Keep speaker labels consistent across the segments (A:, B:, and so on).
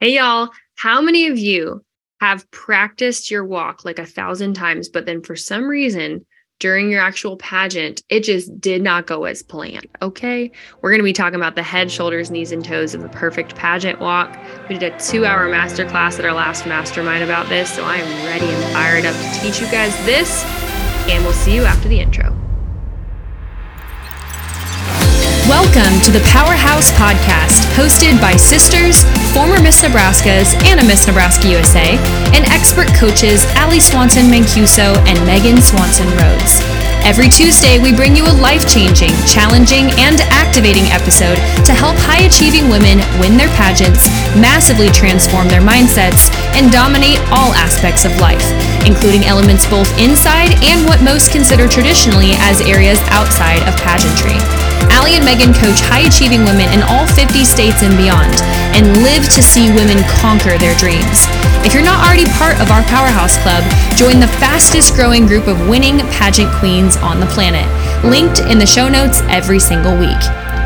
A: Hey, y'all. How many of you have practiced your walk like a thousand times, but then for some reason during your actual pageant, it just did not go as planned? Okay. We're going to be talking about the head, shoulders, knees, and toes of the perfect pageant walk. We did a two hour masterclass at our last mastermind about this. So I am ready and fired up to teach you guys this. And we'll see you after the intro.
B: Welcome to the Powerhouse Podcast, hosted by sisters, former Miss Nebraskas, and a Miss Nebraska USA, and expert coaches Allie Swanson Mancuso and Megan Swanson Rhodes. Every Tuesday, we bring you a life changing, challenging, and activating episode to help high achieving women win their pageants, massively transform their mindsets, and dominate all aspects of life, including elements both inside and what most consider traditionally as areas outside of pageantry. Allie and Megan coach high achieving women in all 50 states and beyond and live to see women conquer their dreams. If you're not already part of our Powerhouse Club, join the fastest growing group of winning pageant queens on the planet, linked in the show notes every single week.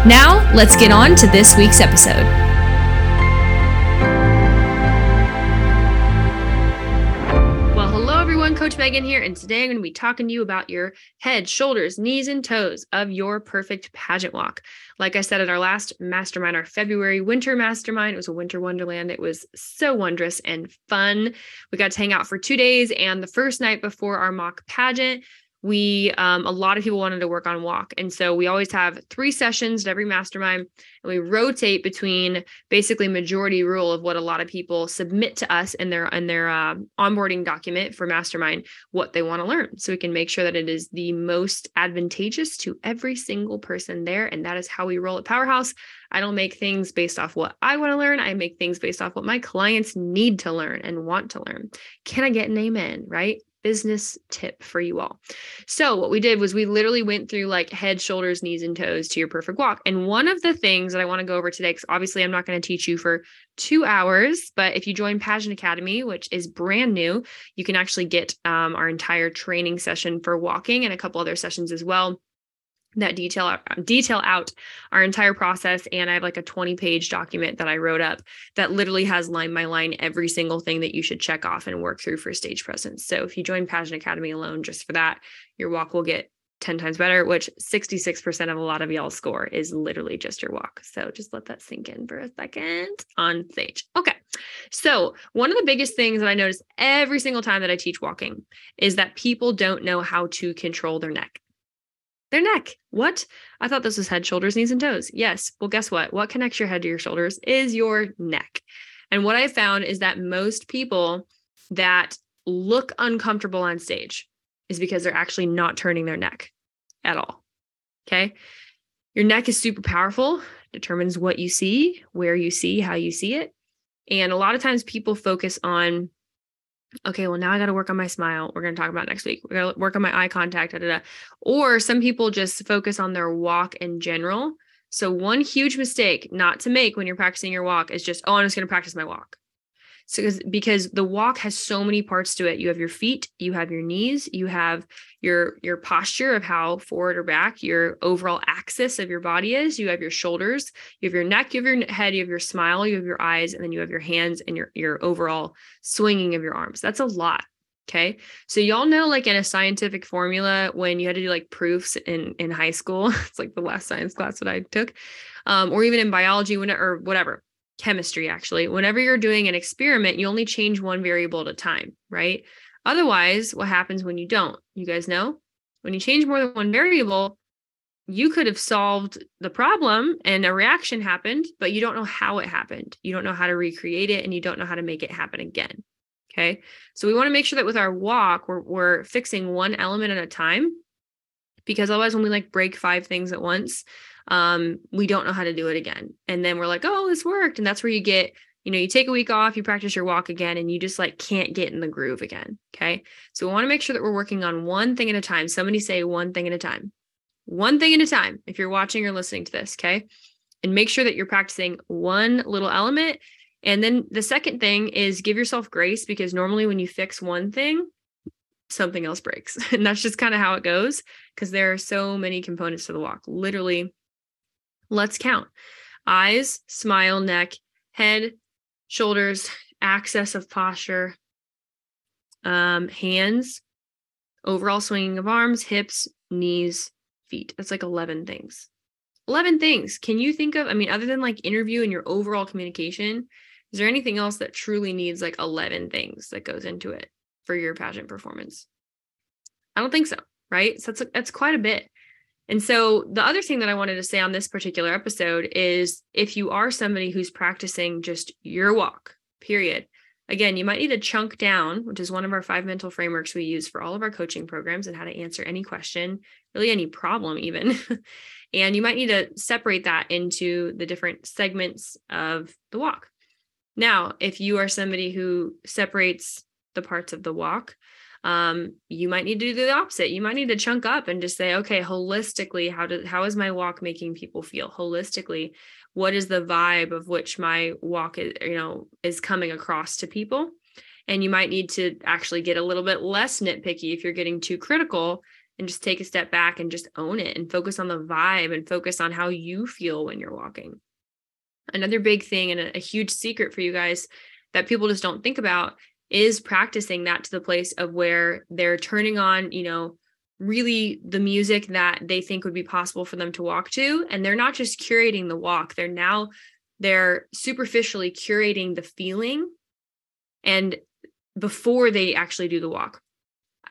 B: Now, let's get on to this week's episode.
A: Megan here, and today I'm going to be talking to you about your head, shoulders, knees, and toes of your perfect pageant walk. Like I said at our last mastermind, our February winter mastermind, it was a winter wonderland. It was so wondrous and fun. We got to hang out for two days, and the first night before our mock pageant, we um, a lot of people wanted to work on walk. And so we always have three sessions at every mastermind and we rotate between basically majority rule of what a lot of people submit to us in their in their uh, onboarding document for mastermind what they want to learn. So we can make sure that it is the most advantageous to every single person there and that is how we roll at powerhouse. I don't make things based off what i want to learn. I make things based off what my clients need to learn and want to learn. Can i get an amen right business tip for you all. So, what we did was we literally went through like head, shoulders, knees, and toes to your perfect walk. And one of the things that I want to go over today, because obviously I'm not going to teach you for two hours, but if you join Pageant Academy, which is brand new, you can actually get um, our entire training session for walking and a couple other sessions as well that detail out, detail out our entire process and i have like a 20 page document that i wrote up that literally has line by line every single thing that you should check off and work through for stage presence. So if you join pageant academy alone just for that your walk will get 10 times better which 66% of a lot of y'all score is literally just your walk. So just let that sink in for a second on stage. Okay so one of the biggest things that i notice every single time that i teach walking is that people don't know how to control their neck their neck. What? I thought this was head, shoulders, knees, and toes. Yes. Well, guess what? What connects your head to your shoulders is your neck. And what I found is that most people that look uncomfortable on stage is because they're actually not turning their neck at all. Okay. Your neck is super powerful, determines what you see, where you see, how you see it. And a lot of times people focus on okay, well, now I got to work on my smile. We're going to talk about next week. We're going to work on my eye contact. Da, da, da. Or some people just focus on their walk in general. So, one huge mistake not to make when you're practicing your walk is just, oh, I'm just going to practice my walk. So because the walk has so many parts to it. You have your feet, you have your knees, you have your your posture of how forward or back your overall axis of your body is. You have your shoulders, you have your neck, you have your head, you have your smile, you have your eyes, and then you have your hands and your your overall swinging of your arms. That's a lot. Okay. So y'all know like in a scientific formula when you had to do like proofs in in high school, it's like the last science class that I took. Um, or even in biology when or whatever chemistry actually. Whenever you're doing an experiment you only change one variable at a time right? Otherwise what happens when you don't? You guys know? When you change more than one variable you could have solved the problem and a reaction happened but you don't know how it happened. You don't know how to recreate it and you don't know how to make it happen again okay? So we want to make sure that with our walk we're, we're fixing one element at a time because otherwise when we like break five things at once um, we don't know how to do it again. And then we're like, oh, this worked. And that's where you get, you know, you take a week off, you practice your walk again, and you just like can't get in the groove again. Okay. So we want to make sure that we're working on one thing at a time. Somebody say one thing at a time, one thing at a time. If you're watching or listening to this, okay. And make sure that you're practicing one little element. And then the second thing is give yourself grace because normally when you fix one thing, something else breaks. And that's just kind of how it goes because there are so many components to the walk. Literally, Let's count eyes, smile, neck, head, shoulders, axis of posture, um, hands, overall swinging of arms, hips, knees, feet. That's like 11 things. 11 things. Can you think of, I mean, other than like interview and your overall communication, is there anything else that truly needs like 11 things that goes into it for your pageant performance? I don't think so, right? So that's that's quite a bit. And so the other thing that I wanted to say on this particular episode is if you are somebody who's practicing just your walk, period. Again, you might need to chunk down, which is one of our five mental frameworks we use for all of our coaching programs and how to answer any question, really any problem even. and you might need to separate that into the different segments of the walk. Now, if you are somebody who separates the parts of the walk, um, you might need to do the opposite. You might need to chunk up and just say, okay, holistically, how does how is my walk making people feel? Holistically, what is the vibe of which my walk is, you know, is coming across to people? And you might need to actually get a little bit less nitpicky if you're getting too critical and just take a step back and just own it and focus on the vibe and focus on how you feel when you're walking. Another big thing and a, a huge secret for you guys that people just don't think about is practicing that to the place of where they're turning on, you know, really the music that they think would be possible for them to walk to. And they're not just curating the walk they're now they're superficially curating the feeling and before they actually do the walk.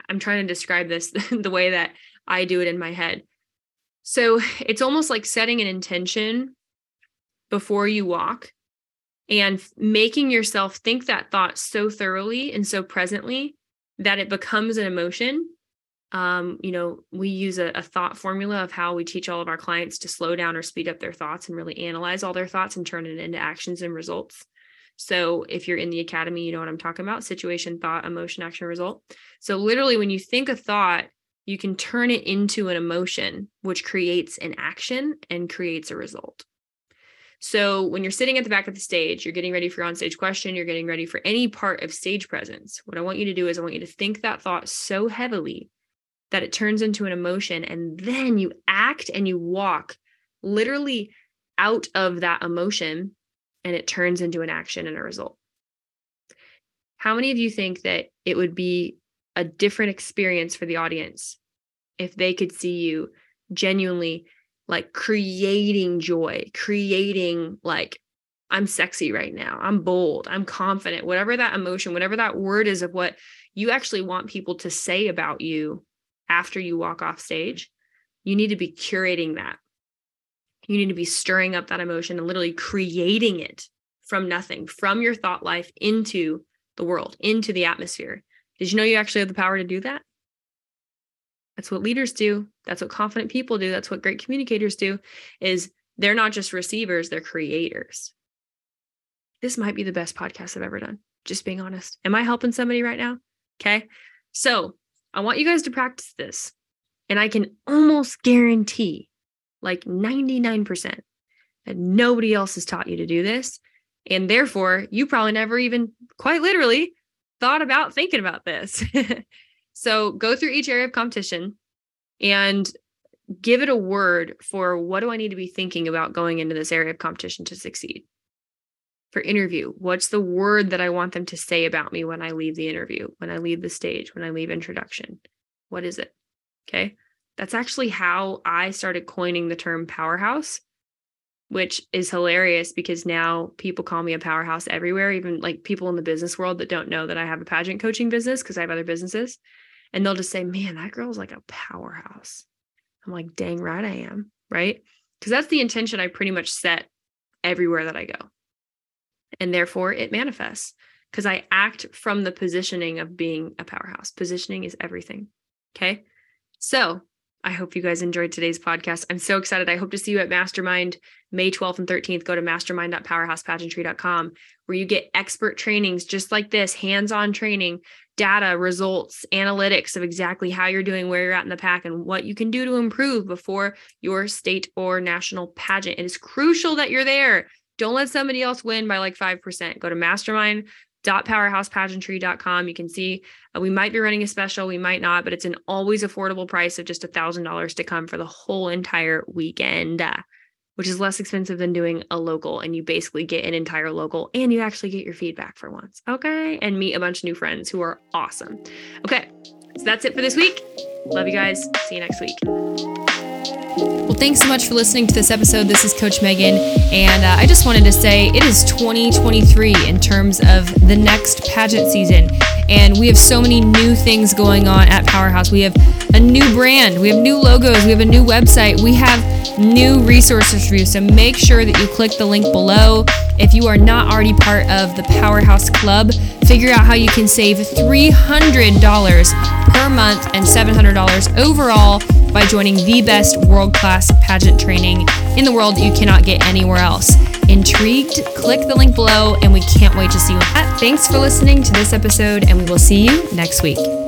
A: I'm trying to describe this the way that i do it in my head. So it's almost like setting an intention before you walk and making yourself think that thought so thoroughly and so presently that it becomes an emotion um, you know, we use a, a, thought formula of how we teach all of our clients to slow down or speed up their thoughts and really analyze all their thoughts and turn it into actions and results. So if you're in the academy, you know what I'm talking about situation, thought, emotion, action, result. So literally, when you think a thought, you can turn it into an emotion, which creates an action and creates a result. So when you're sitting at the back of the stage, you're getting ready for your on-stage question, you're getting ready for any part of stage presence. What I want you to do is I want you to think that thought so heavily that it turns into an emotion and then you act and you walk literally out of that emotion and it turns into an action and a result. How many of you think that it would be a different experience for the audience if they could see you genuinely like creating joy, creating like I'm sexy right now. I'm bold. I'm confident. Whatever that emotion, whatever that word is of what you actually want people to say about you after you walk off stage, you need to be curating that. You need to be stirring up that emotion and literally creating it from nothing, from your thought life into the world, into the atmosphere. Did you know you actually have the power to do that? That's what leaders do. That's what confident people do. That's what great communicators do is they're not just receivers, they're creators. This might be the best podcast I've ever done. Just being honest. Am I helping somebody right now? Okay. So I want you guys to practice this. And I can almost guarantee, like 99%, that nobody else has taught you to do this. And therefore, you probably never even quite literally thought about thinking about this. so go through each area of competition and give it a word for what do I need to be thinking about going into this area of competition to succeed? For interview what's the word that i want them to say about me when i leave the interview when i leave the stage when i leave introduction? What is it? Okay? That's actually how i started coining the term powerhouse which is hilarious because now people call me a powerhouse everywhere even like people in the business world that don't know that i have a pageant coaching business because i have other businesses and they'll just say man that girl's like a powerhouse i'm like dang right i am right because that's the intention i pretty much set everywhere that i go and therefore it manifests because I act from the positioning of being a powerhouse. Positioning is everything. Okay. So I hope you guys enjoyed today's podcast. I'm so excited. I hope to see you at Mastermind May 12th and 13th. Go to mastermind.powerhousepageantry.com where you get expert trainings just like this hands on training, data, results, analytics of exactly how you're doing, where you're at in the pack, and what you can do to improve before your state or national pageant. It is crucial that you're there. Don't let somebody else win by like 5%. Go to mastermind.powerhousepageantry.com. You can see uh, we might be running a special, we might not, but it's an always affordable price of just a $1,000 to come for the whole entire weekend. which is less expensive than doing a local. And you basically get an entire local and you actually get your feedback for once. Okay. And meet a bunch of new friends who are awesome. Okay. So that's it for this week. Love you guys. See you next week.
B: Thanks so much for listening to this episode. This is Coach Megan, and uh, I just wanted to say it is 2023 in terms of the next pageant season, and we have so many new things going on at Powerhouse. We have a new brand, we have new logos, we have a new website, we have new resources for you. So make sure that you click the link below. If you are not already part of the Powerhouse Club, figure out how you can save $300 per month and $700 overall by joining the best world class pageant training in the world that you cannot get anywhere else. Intrigued? Click the link below, and we can't wait to see you. Thanks for listening to this episode, and we will see you next week.